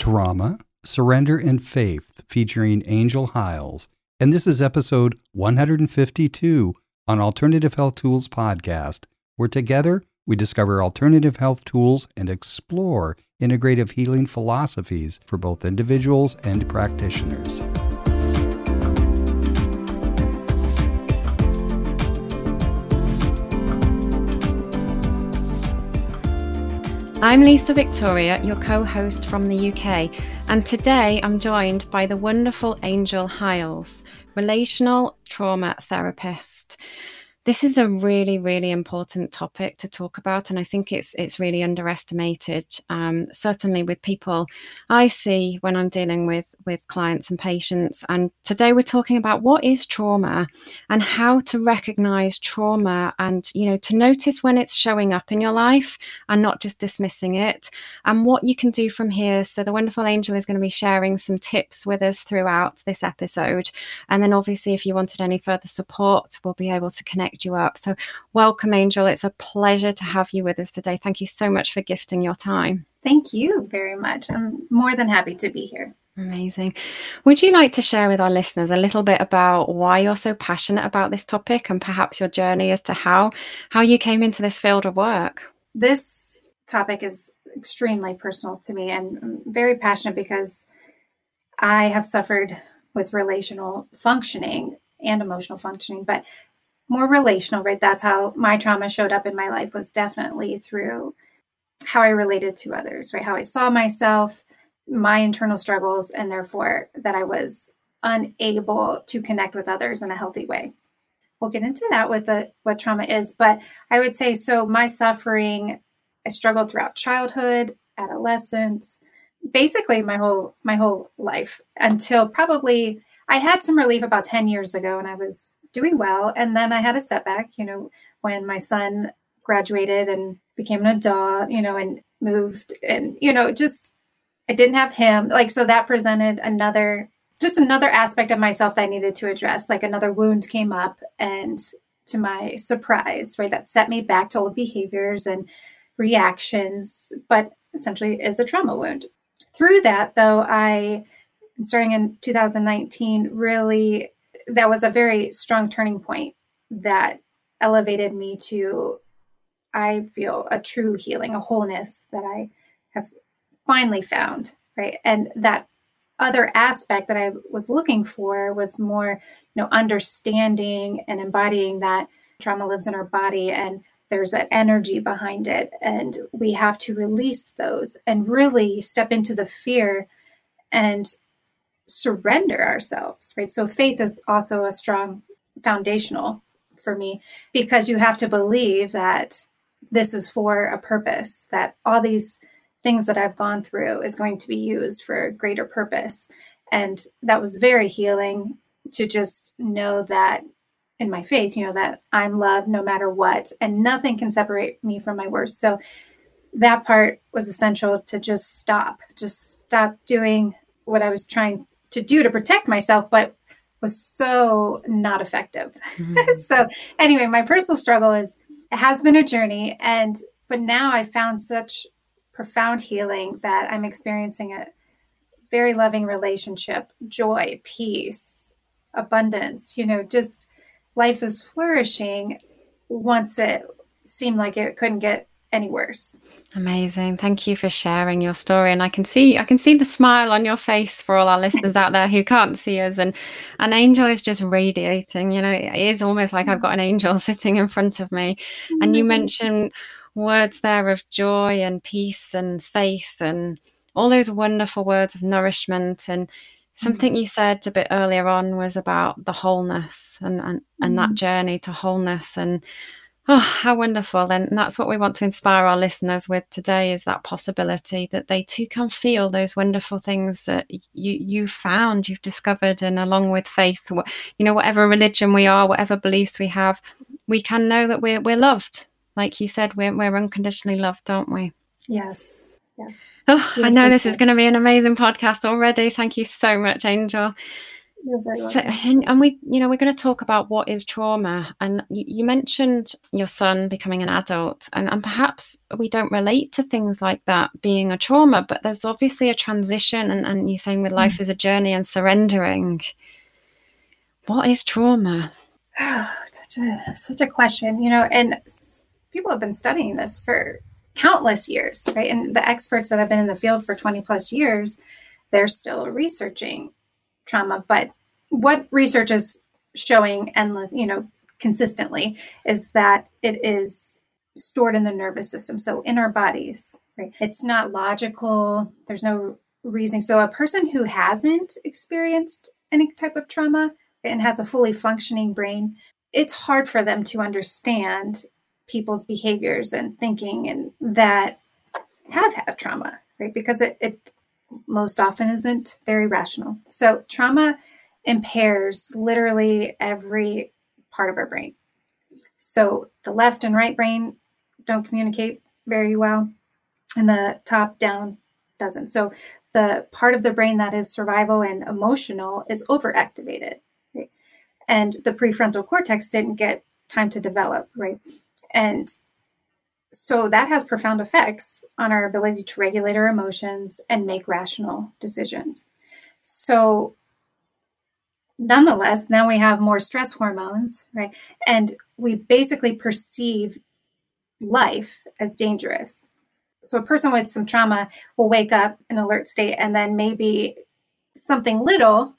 Trauma, Surrender, and Faith, featuring Angel Hiles. And this is episode 152 on Alternative Health Tools Podcast, where together we discover alternative health tools and explore integrative healing philosophies for both individuals and practitioners. I'm Lisa Victoria, your co host from the UK, and today I'm joined by the wonderful Angel Hiles, relational trauma therapist this is a really really important topic to talk about and i think it's it's really underestimated. Um, certainly with people i see when i'm dealing with with clients and patients and today we're talking about what is trauma and how to recognize trauma and you know to notice when it's showing up in your life and not just dismissing it and what you can do from here. So the wonderful angel is going to be sharing some tips with us throughout this episode and then obviously if you wanted any further support we'll be able to connect you up. So, welcome, Angel. It's a pleasure to have you with us today. Thank you so much for gifting your time. Thank you very much. I'm more than happy to be here. Amazing. Would you like to share with our listeners a little bit about why you're so passionate about this topic and perhaps your journey as to how how you came into this field of work? This topic is extremely personal to me and I'm very passionate because I have suffered with relational functioning and emotional functioning, but more relational, right? That's how my trauma showed up in my life was definitely through how I related to others, right? How I saw myself, my internal struggles, and therefore that I was unable to connect with others in a healthy way. We'll get into that with the, what trauma is, but I would say so. My suffering, I struggled throughout childhood, adolescence, basically my whole my whole life until probably I had some relief about 10 years ago and I was doing well. And then I had a setback, you know, when my son graduated and became an adult, you know, and moved and, you know, just I didn't have him. Like, so that presented another, just another aspect of myself that I needed to address. Like, another wound came up. And to my surprise, right, that set me back to old behaviors and reactions, but essentially is a trauma wound. Through that, though, I, starting in 2019, really that was a very strong turning point that elevated me to i feel a true healing a wholeness that i have finally found right? And that other aspect that i was looking for was more you know understanding and embodying that trauma lives in our body and there's that energy behind it and we have to release those and really step into the fear and surrender ourselves, right? So faith is also a strong foundational for me because you have to believe that this is for a purpose, that all these things that I've gone through is going to be used for a greater purpose. And that was very healing to just know that in my faith, you know, that I'm loved no matter what, and nothing can separate me from my worst. So that part was essential to just stop, just stop doing what I was trying to do to protect myself, but was so not effective. Mm-hmm. so anyway, my personal struggle is it has been a journey and but now I found such profound healing that I'm experiencing a very loving relationship, joy, peace, abundance, you know, just life is flourishing once it seemed like it couldn't get any worse. Amazing. Thank you for sharing your story. And I can see I can see the smile on your face for all our listeners out there who can't see us. And an angel is just radiating. You know, it is almost like I've got an angel sitting in front of me. And you mentioned words there of joy and peace and faith and all those wonderful words of nourishment and something you said a bit earlier on was about the wholeness and and, and that mm. journey to wholeness and Oh, how wonderful. And that's what we want to inspire our listeners with today is that possibility that they too can feel those wonderful things that you you found, you've discovered, and along with faith, you know, whatever religion we are, whatever beliefs we have, we can know that we're we're loved. Like you said, we're we're unconditionally loved, aren't we? Yes. Yes. Oh, I know this is going to be an amazing podcast already. Thank you so much, Angel. So, and, and, we, you know, we're going to talk about what is trauma. And you, you, mentioned your son becoming an adult, and, and perhaps we don't relate to things like that being a trauma, but there's obviously a transition. And, and you're saying with life mm. is a journey and surrendering. What is trauma? such a such a question, you know, and people have been studying this for countless years, right? And the experts that have been in the field for 20 plus years, they're still researching trauma. But what research is showing endless, you know, consistently is that it is stored in the nervous system. So in our bodies, right? It's not logical. There's no reason. So a person who hasn't experienced any type of trauma and has a fully functioning brain, it's hard for them to understand people's behaviors and thinking and that have had trauma, right? Because it, it most often isn't very rational. So trauma impairs literally every part of our brain. So the left and right brain don't communicate very well, and the top down doesn't. So the part of the brain that is survival and emotional is overactivated. Right? And the prefrontal cortex didn't get time to develop, right? And so that has profound effects on our ability to regulate our emotions and make rational decisions. So, nonetheless, now we have more stress hormones, right? And we basically perceive life as dangerous. So, a person with some trauma will wake up in alert state, and then maybe something little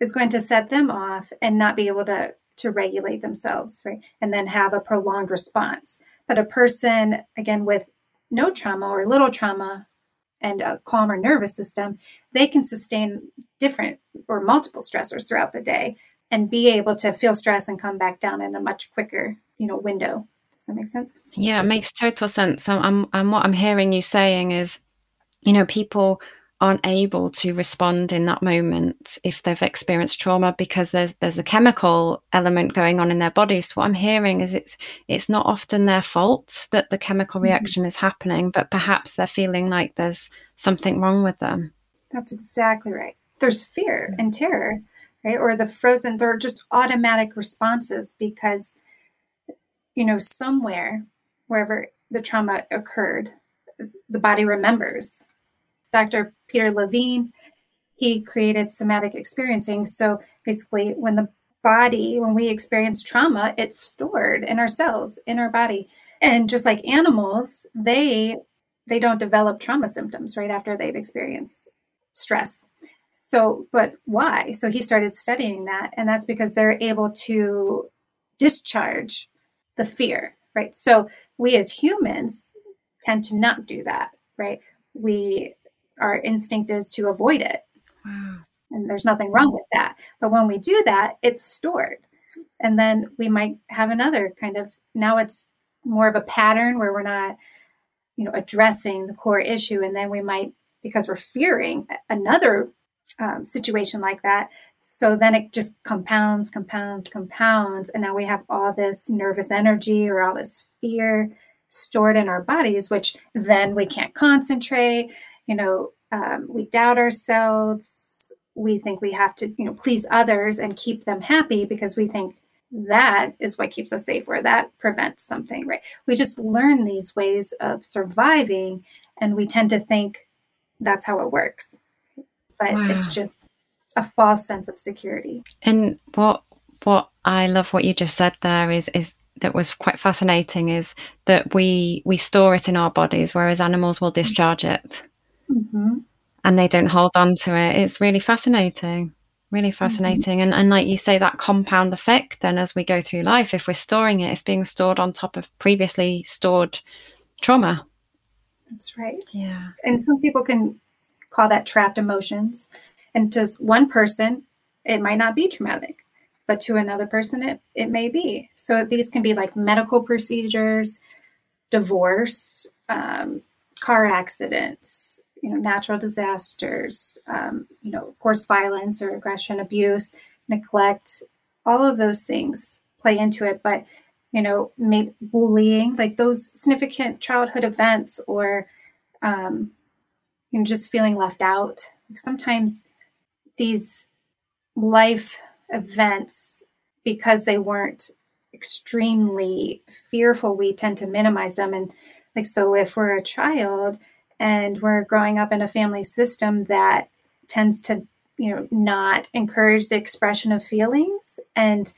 is going to set them off and not be able to to regulate themselves, right? And then have a prolonged response. But a person, again, with no trauma or little trauma and a calmer nervous system, they can sustain different or multiple stressors throughout the day and be able to feel stress and come back down in a much quicker, you know, window. Does that make sense? Yeah, it makes total sense. And, and what I'm hearing you saying is, you know, people aren't able to respond in that moment if they've experienced trauma because there's there's a chemical element going on in their bodies. So what I'm hearing is it's it's not often their fault that the chemical mm-hmm. reaction mm-hmm. is happening, but perhaps they're feeling like there's something wrong with them. That's exactly right. There's fear and terror, right? Or the frozen, they're just automatic responses because you know, somewhere wherever the trauma occurred, the body remembers Dr. Peter Levine, he created somatic experiencing. So basically, when the body, when we experience trauma, it's stored in our cells, in our body. And just like animals, they they don't develop trauma symptoms right after they've experienced stress. So, but why? So he started studying that, and that's because they're able to discharge the fear, right? So we as humans tend to not do that, right? We our instinct is to avoid it. Wow. And there's nothing wrong with that. But when we do that, it's stored. And then we might have another kind of now it's more of a pattern where we're not, you know, addressing the core issue. And then we might, because we're fearing another um, situation like that. So then it just compounds, compounds, compounds. And now we have all this nervous energy or all this fear stored in our bodies, which then we can't concentrate you know, um, we doubt ourselves. We think we have to, you know, please others and keep them happy because we think that is what keeps us safe or that prevents something, right? We just learn these ways of surviving and we tend to think that's how it works. But wow. it's just a false sense of security. And what what I love what you just said there is is that was quite fascinating is that we we store it in our bodies whereas animals will discharge it mm-hmm. and they don't hold on to it. It's really fascinating, really mm-hmm. fascinating. Mm-hmm. And, and like you say, that compound effect, then as we go through life, if we're storing it, it's being stored on top of previously stored trauma. That's right. Yeah. And some people can call that trapped emotions. And to one person, it might not be traumatic, but to another person, it, it may be. So these can be like medical procedures, divorce, um, car accidents, you know, natural disasters, um, you know, of course, violence or aggression, abuse, neglect, all of those things play into it. But, you know, maybe bullying, like those significant childhood events or, um, you know, just feeling left out. Sometimes these life events because they weren't extremely fearful we tend to minimize them and like so if we're a child and we're growing up in a family system that tends to you know not encourage the expression of feelings and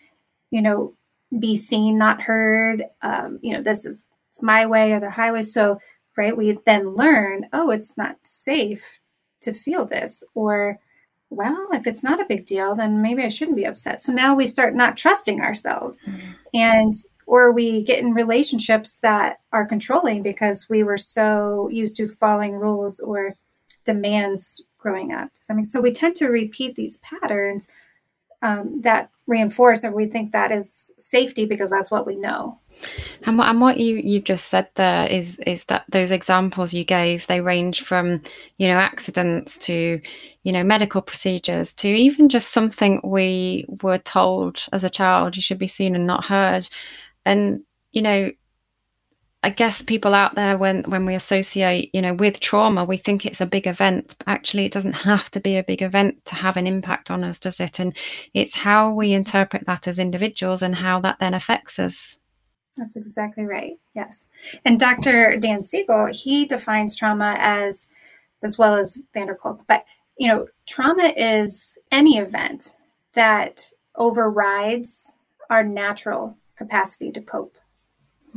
you know be seen not heard. Um, you know this is it's my way or the highway. So right we then learn oh it's not safe to feel this. Or well if it's not a big deal then maybe i shouldn't be upset. So now we start not trusting ourselves. Mm-hmm. and or we get in relationships that are controlling because we were so used to following rules or demands growing up. I mean, so we tend to repeat these patterns um, that reinforce, and we think that is safety because that's what we know. And what, and what you you just said there is is that those examples you gave they range from you know accidents to you know medical procedures to even just something we were told as a child you should be seen and not heard, and you know I guess people out there when when we associate, you know, with trauma, we think it's a big event, but actually it doesn't have to be a big event to have an impact on us, does it? And it's how we interpret that as individuals and how that then affects us. That's exactly right. Yes. And Dr. Dan Siegel, he defines trauma as as well as van der Kolk, but you know, trauma is any event that overrides our natural capacity to cope.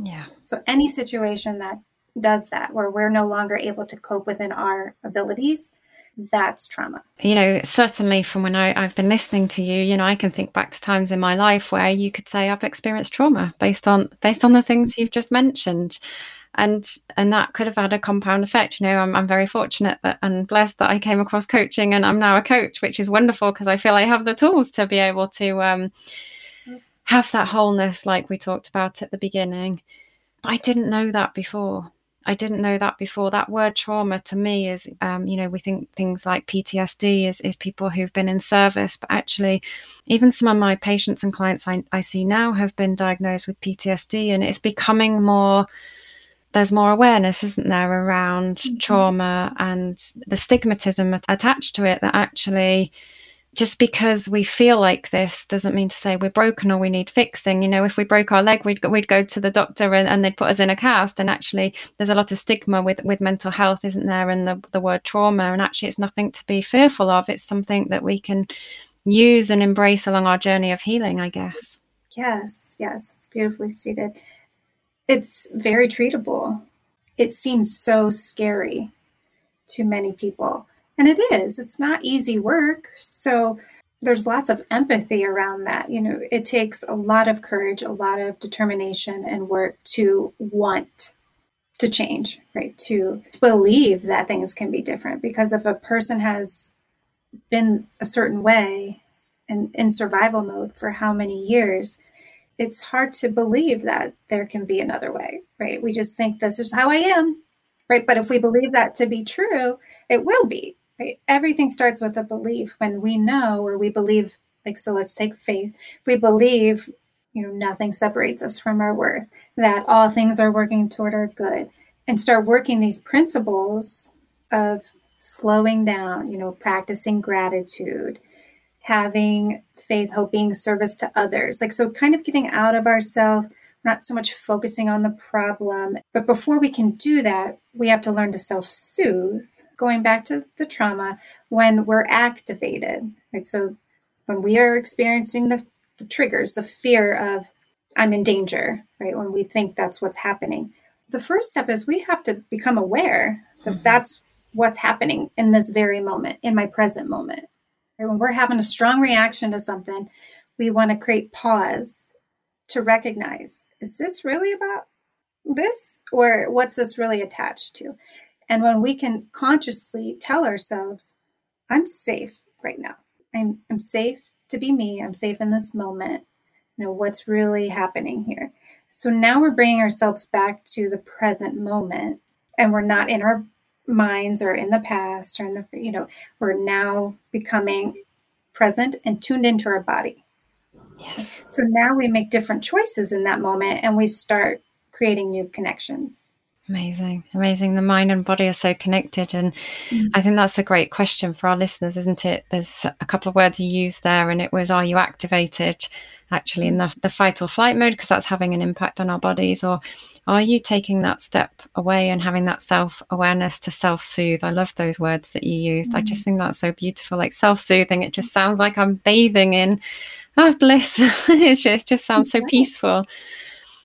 Yeah. So any situation that does that, where we're no longer able to cope within our abilities, that's trauma. You know, certainly from when I, I've been listening to you, you know, I can think back to times in my life where you could say I've experienced trauma based on based on the things you've just mentioned. And and that could have had a compound effect. You know, I'm I'm very fortunate that and blessed that I came across coaching and I'm now a coach, which is wonderful because I feel I have the tools to be able to um have that wholeness like we talked about at the beginning. I didn't know that before. I didn't know that before. That word trauma to me is, um, you know, we think things like PTSD is, is people who've been in service, but actually, even some of my patients and clients I, I see now have been diagnosed with PTSD, and it's becoming more. There's more awareness, isn't there, around mm-hmm. trauma and the stigmatism attached to it that actually just because we feel like this doesn't mean to say we're broken or we need fixing. You know, if we broke our leg, we'd we'd go to the doctor and, and they'd put us in a cast. And actually, there's a lot of stigma with, with mental health, isn't there? And the, the word trauma. And actually, it's nothing to be fearful of. It's something that we can use and embrace along our journey of healing, I guess. Yes, yes, it's beautifully stated. It's very treatable. It seems so scary to many people and it is, it's not easy work. So there's lots of empathy around that. You know, it takes a lot of courage, a lot of determination and work to want to change, right? To believe that things can be different. Because if a person has been a certain way and in survival mode for how many years, it's hard to believe that there can be another way, right? We just think this is how I am, right? But if we believe that to be true, it will be. Right? Everything starts with a belief when we know or we believe, like, so let's take faith. We believe, you know, nothing separates us from our worth, that all things are working toward our good, and start working these principles of slowing down, you know, practicing gratitude, having faith, hope, being service to others. Like, so kind of getting out of ourselves, not so much focusing on the problem. But before we can do that, we have to learn to self soothe going back to the trauma when we're activated, right? So when we are experiencing the, the triggers, the fear of I'm in danger, right? When we think that's what's happening. The first step is we have to become aware that mm-hmm. that's what's happening in this very moment, in my present moment. Right? When we're having a strong reaction to something, we want to create pause to recognize is this really about this or what's this really attached to? And when we can consciously tell ourselves, I'm safe right now. I'm, I'm safe to be me. I'm safe in this moment. You know, what's really happening here. So now we're bringing ourselves back to the present moment and we're not in our minds or in the past or in the, you know, we're now becoming present and tuned into our body. Yes. So now we make different choices in that moment and we start creating new connections. Amazing, amazing. The mind and body are so connected. And mm. I think that's a great question for our listeners, isn't it? There's a couple of words you used there, and it was Are you activated actually in the, the fight or flight mode? Because that's having an impact on our bodies. Or are you taking that step away and having that self awareness to self soothe? I love those words that you used. Mm. I just think that's so beautiful. Like self soothing, it just sounds like I'm bathing in oh, bliss. it just sounds so peaceful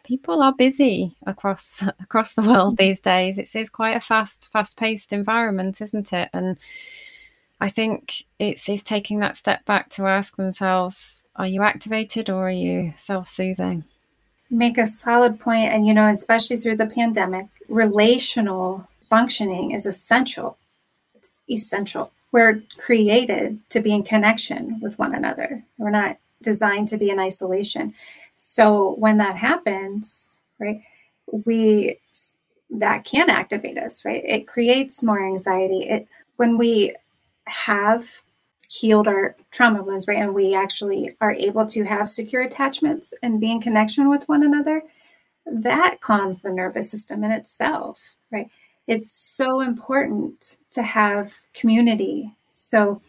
people are busy across across the world mm-hmm. these days. It's, it's quite a fast fast paced environment, isn't it? And I think it's it's taking that step back to ask themselves: Are you activated or are you self soothing? Make a solid point, and you know, especially through the pandemic, relational functioning is essential. It's essential. We're created to be in connection with one another. We're not designed to be in isolation. So when that happens, right, we that can activate us, right? It creates more anxiety. It when we have healed our trauma wounds, right, and we actually are able to have secure attachments and be in connection with one another, that calms the nervous system in itself, right? It's so important to have community. So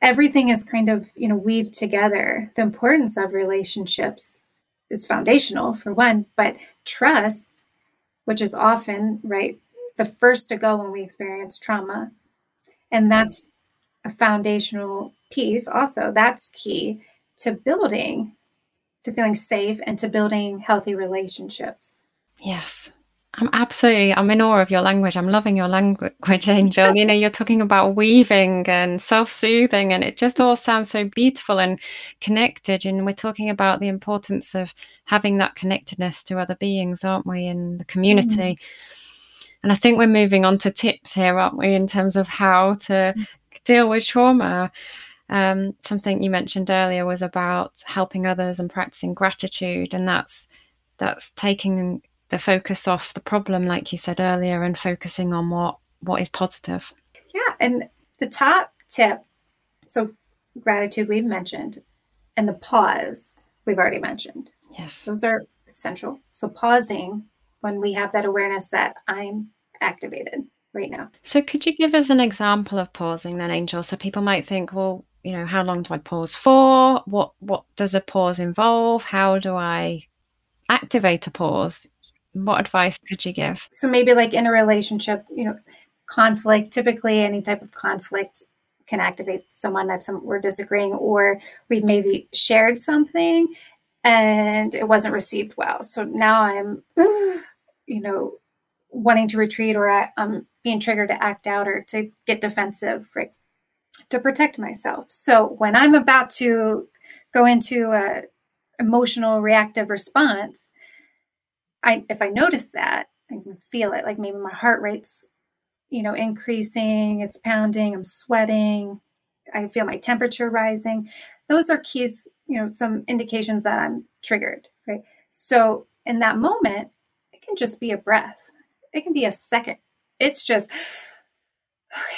everything is kind of, you know, weaved together. The importance of relationships is foundational for one, but trust, which is often, right, the first to go when we experience trauma. And that's a foundational piece also. That's key to building, to feeling safe and to building healthy relationships. Yes. I'm absolutely, I'm in awe of your language. I'm loving your language, Angel. you know, you're talking about weaving and self soothing, and it just all sounds so beautiful and connected. And we're talking about the importance of having that connectedness to other beings, aren't we, in the community? Mm. And I think we're moving on to tips here, aren't we, in terms of how to mm. deal with trauma. Um, something you mentioned earlier was about helping others and practicing gratitude, and that's that's taking the focus off the problem, like you said earlier, and focusing on what what is positive. Yeah, and the top tip. So gratitude we've mentioned, and the pause we've already mentioned. Yes, those are essential. So pausing when we have that awareness that I'm activated right now. So could you give us an example of pausing then, Angel? So people might think, well, you know, how long do I pause for? What what does a pause involve? How do I activate a pause? What advice could you give? So maybe like in a relationship, you know, conflict, typically any type of conflict can activate someone if some, we're disagreeing or we've maybe shared something and it wasn't received well. So now I'm, you know, wanting to retreat or I, am being triggered to act out or to get defensive, right? To protect myself. So when I'm about to go into a emotional reactive response, I if I notice that, I can feel it. Like maybe my heart rate's, you know, increasing, it's pounding, I'm sweating, I feel my temperature rising. Those are keys, you know, some indications that I'm triggered, right? So in that moment, it can just be a breath. It can be a second. It's just okay.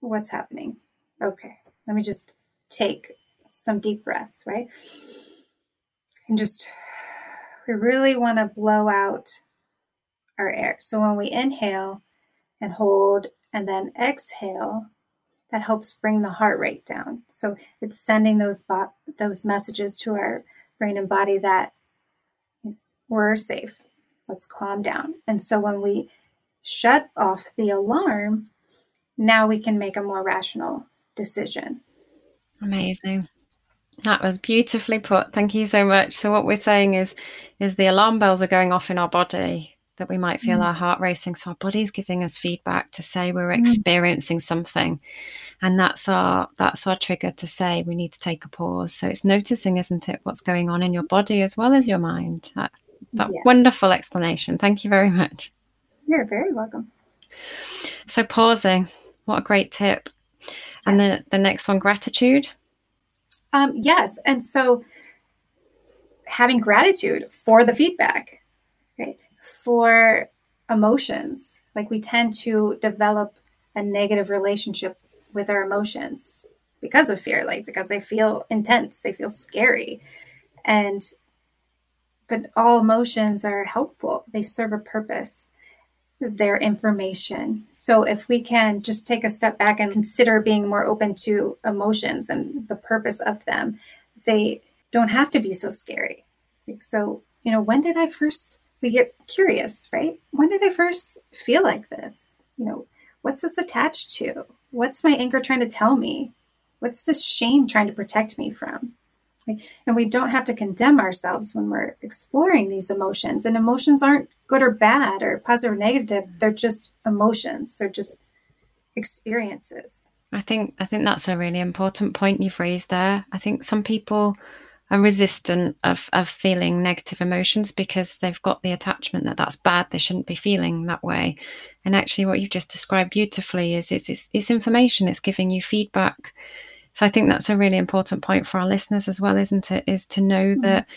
What's happening? Okay. Let me just take some deep breaths, right? And just we really want to blow out our air. So when we inhale and hold and then exhale, that helps bring the heart rate down. So it's sending those bo- those messages to our brain and body that we're safe. Let's calm down. And so when we shut off the alarm, now we can make a more rational decision. Amazing. That was beautifully put. Thank you so much. So what we're saying is is the alarm bells are going off in our body that we might feel mm. our heart racing. So our body's giving us feedback to say we're mm. experiencing something. And that's our that's our trigger to say we need to take a pause. So it's noticing, isn't it, what's going on in your body as well as your mind. That, that yes. wonderful explanation. Thank you very much. You're very welcome. So pausing, what a great tip. And yes. the, the next one, gratitude. Um, yes. And so having gratitude for the feedback, right? For emotions. Like we tend to develop a negative relationship with our emotions because of fear, like because they feel intense, they feel scary. And but all emotions are helpful. They serve a purpose. They're information. So if we can just take a step back and consider being more open to emotions and the purpose of them, they don't have to be so scary. Like, so, you know, when did I first we get curious, right? When did I first feel like this? You know, what's this attached to? What's my anchor trying to tell me? What's this shame trying to protect me from? And we don't have to condemn ourselves when we're exploring these emotions. And emotions aren't good or bad or positive or negative. They're just emotions. They're just experiences. I think I think that's a really important point you've raised there. I think some people are resistant of, of feeling negative emotions because they've got the attachment that that's bad they shouldn't be feeling that way and actually what you've just described beautifully is it's, it's, it's information it's giving you feedback so I think that's a really important point for our listeners as well, isn't it? Is to know mm-hmm. that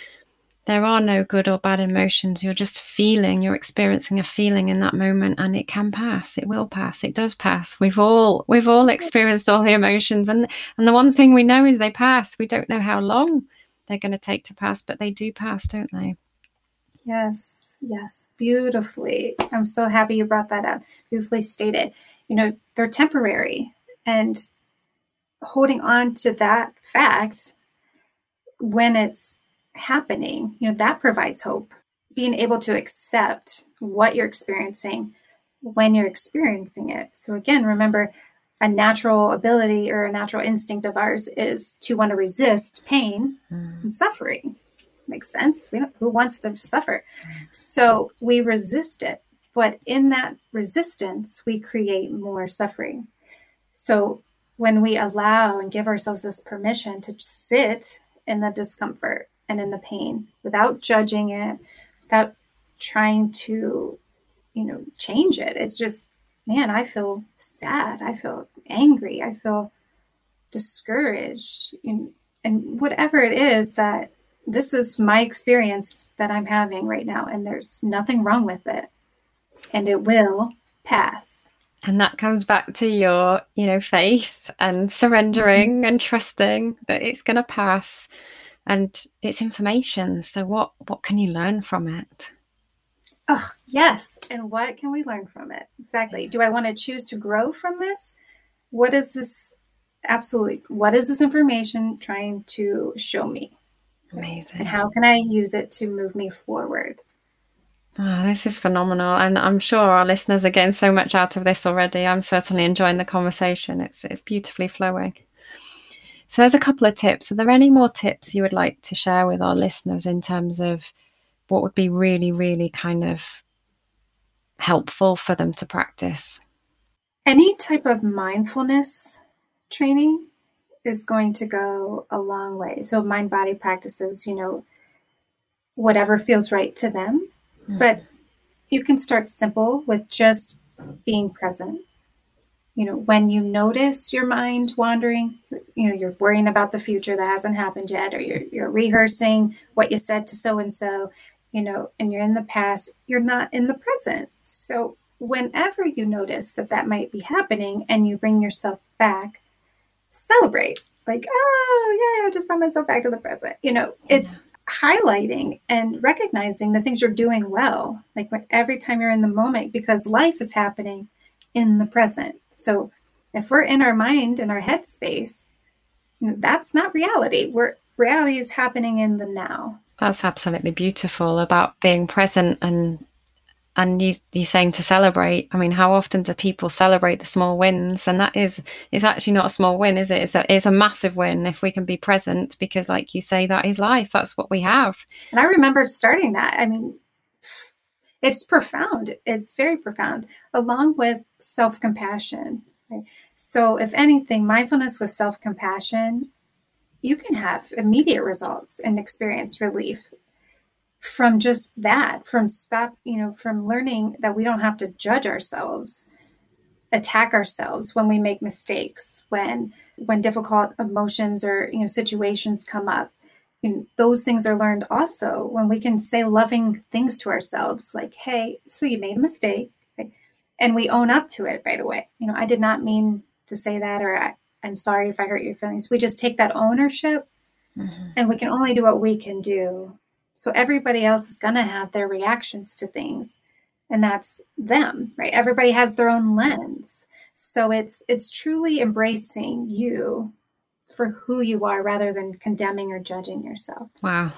there are no good or bad emotions. You're just feeling, you're experiencing a feeling in that moment and it can pass. It will pass. It does pass. We've all we've all experienced all the emotions and and the one thing we know is they pass. We don't know how long they're going to take to pass, but they do pass, don't they? Yes, yes, beautifully. I'm so happy you brought that up. Beautifully stated. You know, they're temporary and holding on to that fact when it's happening, you know, that provides hope. Being able to accept what you're experiencing when you're experiencing it. So, again, remember a natural ability or a natural instinct of ours is to want to resist pain mm. and suffering. Makes sense. We don't, who wants to suffer? So, we resist it. But in that resistance, we create more suffering. So, when we allow and give ourselves this permission to sit in the discomfort and in the pain without judging it, without trying to, you know, change it. It's just, man, I feel sad. I feel angry. I feel discouraged. And, and whatever it is that this is my experience that I'm having right now, and there's nothing wrong with it. And it will pass. And that comes back to your, you know, faith and surrendering and trusting that it's going to pass and it's information. So what what can you learn from it? Oh, yes. And what can we learn from it? Exactly. Do I want to choose to grow from this? What is this absolutely what is this information trying to show me? Amazing. And how can I use it to move me forward? Oh, this is phenomenal, and I'm sure our listeners are getting so much out of this already. I'm certainly enjoying the conversation. It's it's beautifully flowing. So, there's a couple of tips. Are there any more tips you would like to share with our listeners in terms of what would be really, really kind of helpful for them to practice? Any type of mindfulness training is going to go a long way. So, mind body practices, you know, whatever feels right to them mm. but you can start simple with just being present. You know, when you notice your mind wandering, you know, you're worrying about the future that hasn't happened yet, or you're, you're rehearsing what you said to so and so, you know, and you're in the past, you're not in the present. So, whenever you notice that that might be happening and you bring yourself back, celebrate. Like, oh, yeah, I just brought myself back to the present. You know, it's highlighting and recognizing the things you're doing well, like every time you're in the moment, because life is happening in the present. So if we're in our mind and our headspace, that's not reality. We're reality is happening in the now. That's absolutely beautiful about being present and and you you saying to celebrate. I mean how often do people celebrate the small wins? And that is is actually not a small win is it? It's a, it's a massive win if we can be present because like you say that is life. That's what we have. And i remember starting that. I mean it's profound. It's very profound. Along with self-compassion right? so if anything mindfulness with self-compassion you can have immediate results and experience relief from just that, from stop, you know, from learning that we don't have to judge ourselves, attack ourselves when we make mistakes, when when difficult emotions or you know situations come up. Those things are learned also when we can say loving things to ourselves, like, "Hey, so you made a mistake," and we own up to it right away. You know, I did not mean to say that, or I, I'm sorry if I hurt your feelings. We just take that ownership, mm-hmm. and we can only do what we can do So everybody else is going to have their reactions to things and that's them, right? Everybody has their own lens. So it's it's truly embracing you for who you are rather than condemning or judging yourself. Wow.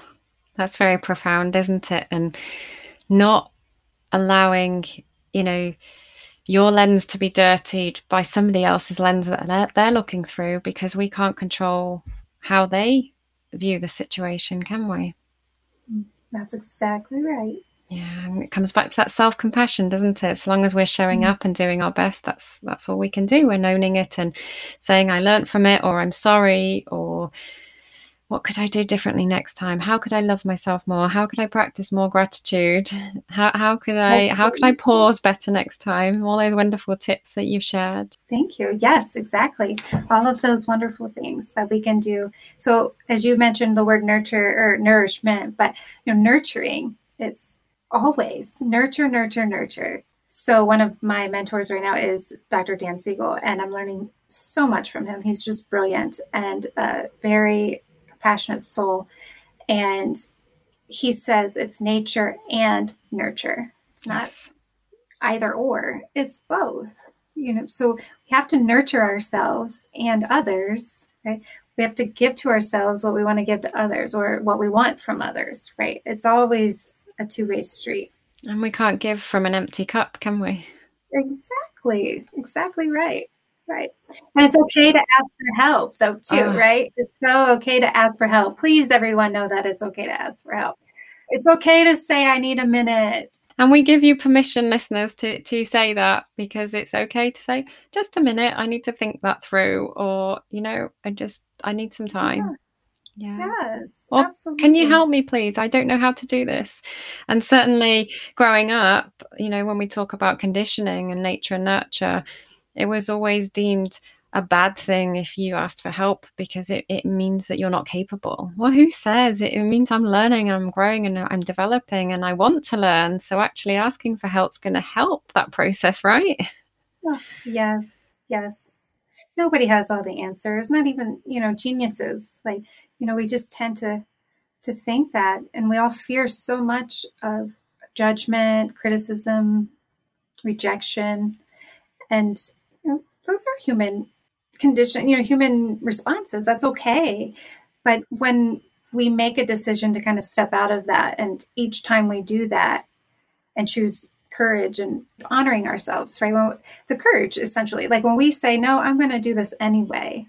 That's very profound, isn't it? And not allowing, you know, your lens to be dirtied by somebody else's lens that they're, looking through because we can't control how they view the situation, can we? That's exactly right. Yeah, and it comes back to that self compassion, doesn't it? As long as we're showing mm. up and doing our best, that's that's all we can do. We're owning it and saying, "I learned from it," or "I'm sorry," or what could I do differently next time? How could I love myself more? How could I practice more gratitude? How, how could I how could I pause better next time? All those wonderful tips that you've shared. Thank you. Yes, exactly. All of those wonderful things that we can do. So as you mentioned the word nurture or nourishment, but you know, nurturing, it's always nurture, nurture, nurture. So one of my mentors right now is Dr. Dan Siegel, and I'm learning so much from him. He's just brilliant and a very compassionate soul. And he says it's nature and nurture. It's not either or, it's both. You know, so we have to nurture ourselves and others, right? We have to give to ourselves what we want to give to others or what we want from others, right? It's always a two way street. And we can't give from an empty cup, can we? Exactly. Exactly right. Right. And it's okay to ask for help, though, too, oh. right? It's so okay to ask for help. Please, everyone, know that it's okay to ask for help. It's okay to say, I need a minute. And we give you permission, listeners, to, to say that because it's okay to say, just a minute, I need to think that through, or, you know, I just, I need some time. Yeah. Yes. Or absolutely. can you help me, please? I don't know how to do this. And certainly growing up, you know, when we talk about conditioning and nature and nurture, it was always deemed a bad thing if you asked for help because it, it means that you're not capable. Well, who says? It, it means I'm learning, I'm growing, and I'm developing, and I want to learn. So actually asking for help is going to help that process, right? Yes, yes. Nobody has all the answers, not even, you know, geniuses. Like, you know, we just tend to to think that and we all fear so much of judgment, criticism, rejection. And those are human condition, you know, human responses. That's okay. But when we make a decision to kind of step out of that, and each time we do that and choose courage and honoring ourselves, right? When, the courage, essentially, like when we say, no, I'm going to do this anyway,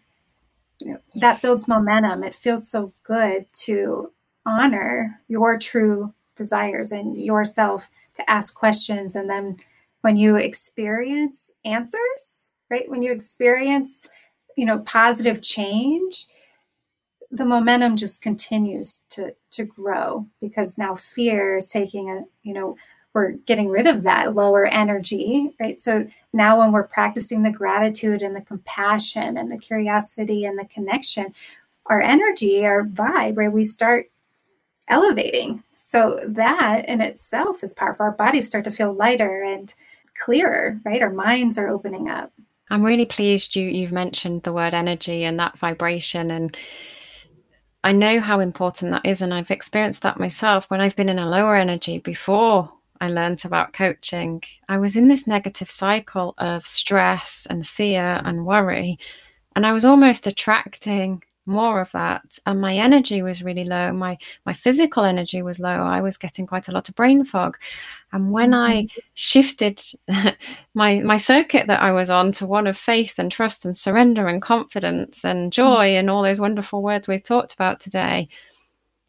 you know, yes. that builds momentum. It feels so good to honor your true desires and yourself to ask questions. And then when you experience answers, right? When you experience, you know, positive change, the momentum just continues to to grow because now fear is taking a, you know, we're getting rid of that lower energy, right? So now when we're practicing the gratitude and the compassion and the curiosity and the connection, our energy, our vibe, right? We start elevating. So that in itself is powerful. Our bodies start to feel lighter and clearer, right? Our minds are opening up. I'm really pleased you you've mentioned the word energy and that vibration and I know how important that is and I've experienced that myself when I've been in a lower energy before I learned about coaching. I was in this negative cycle of stress and fear and worry and I was almost attracting more of that and my energy was really low my my physical energy was low i was getting quite a lot of brain fog and when mm-hmm. i shifted my my circuit that i was on to one of faith and trust and surrender and confidence and joy mm-hmm. and all those wonderful words we've talked about today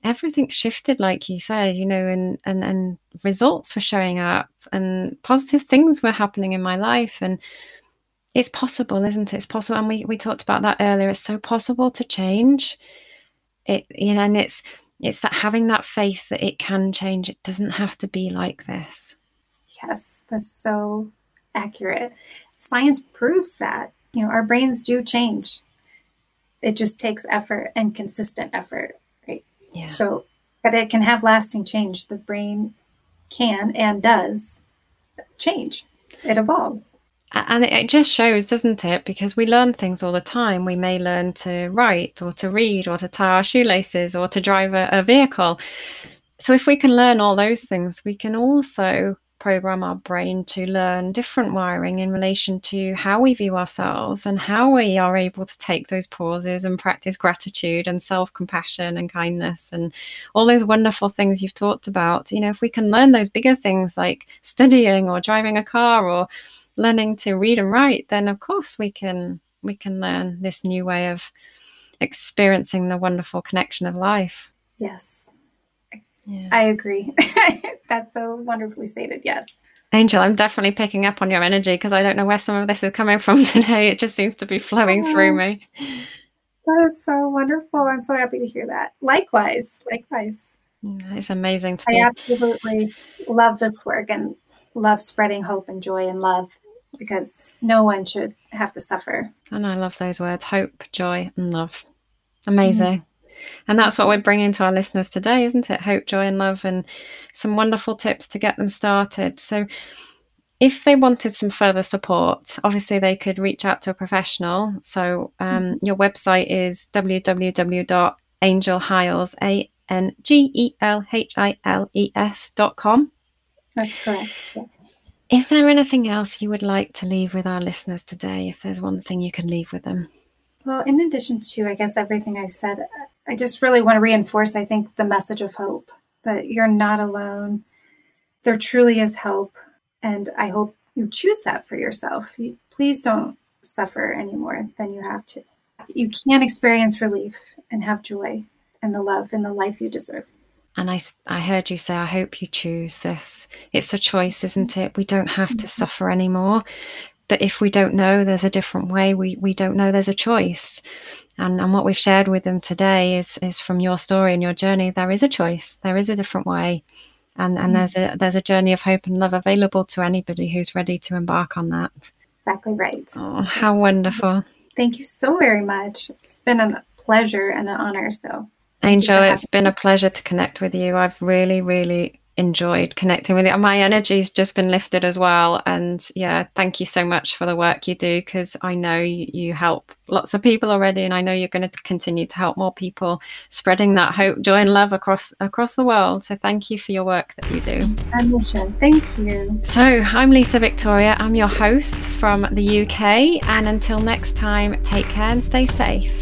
everything shifted like you said you know and and and results were showing up and positive things were happening in my life and it's possible, isn't it? It's possible, and we we talked about that earlier. It's so possible to change it, you know, and it's it's that having that faith that it can change. It doesn't have to be like this. Yes, that's so accurate. Science proves that you know our brains do change. It just takes effort and consistent effort, right? Yeah. So, but it can have lasting change. The brain can and does change. It evolves and it just shows doesn't it? Because we learn things all the time. We may learn to write or to read or to tie our shoelaces or to drive a, a vehicle. So if we can learn all those things, we can also program our brain to learn different wiring in relation to how we view ourselves and how we are able to take those pauses and practice gratitude and self compassion and kindness and all those wonderful things you've talked about. You know, if we can learn those bigger things like studying or driving a car or learning to read and write, then of course we can we can learn this new way of experiencing the wonderful connection of life. Yes. Yeah. I agree. That's so wonderfully stated. Yes. Angel, I'm definitely picking up on your energy because I don't know where some of this is coming from today. It just seems to be flowing oh, through me. That is so wonderful. I'm so happy to hear that. Likewise, likewise. It's amazing to I be. absolutely love this work and love spreading hope and joy and love because no one should have to suffer. And I love those words hope, joy, and love. Amazing. Mm-hmm. And that's what we're bringing to our listeners today, isn't it? Hope, joy, and love, and some wonderful tips to get them started. So, if they wanted some further support, obviously they could reach out to a professional. So, um, mm-hmm. your website is www.angelhiles, A N G E L H I L E S.com. That's correct. Yes. Is there anything else you would like to leave with our listeners today? If there's one thing you can leave with them? Well, in addition to, I guess, everything I've said, I just really want to reinforce, I think, the message of hope that you're not alone. There truly is hope. And I hope you choose that for yourself. You, please don't suffer any more than you have to. You can experience relief and have joy and the love and the life you deserve. And I, I heard you say, I hope you choose this. It's a choice, isn't it? We don't have to mm-hmm. suffer anymore. But if we don't know there's a different way, we, we don't know there's a choice. And, and what we've shared with them today is, is from your story and your journey, there is a choice. There is a different way. And, and mm-hmm. there's a there's a journey of hope and love available to anybody who's ready to embark on that. Exactly right. Oh, how wonderful. Thank you so very much. It's been a pleasure and an honor. So Angel, it's been a pleasure to connect with you. I've really, really enjoyed connecting with you. My energy's just been lifted as well. And yeah, thank you so much for the work you do because I know you help lots of people already, and I know you're going to continue to help more people, spreading that hope, joy, and love across across the world. So thank you for your work that you do. Mission. Thank you. So I'm Lisa Victoria. I'm your host from the UK, and until next time, take care and stay safe.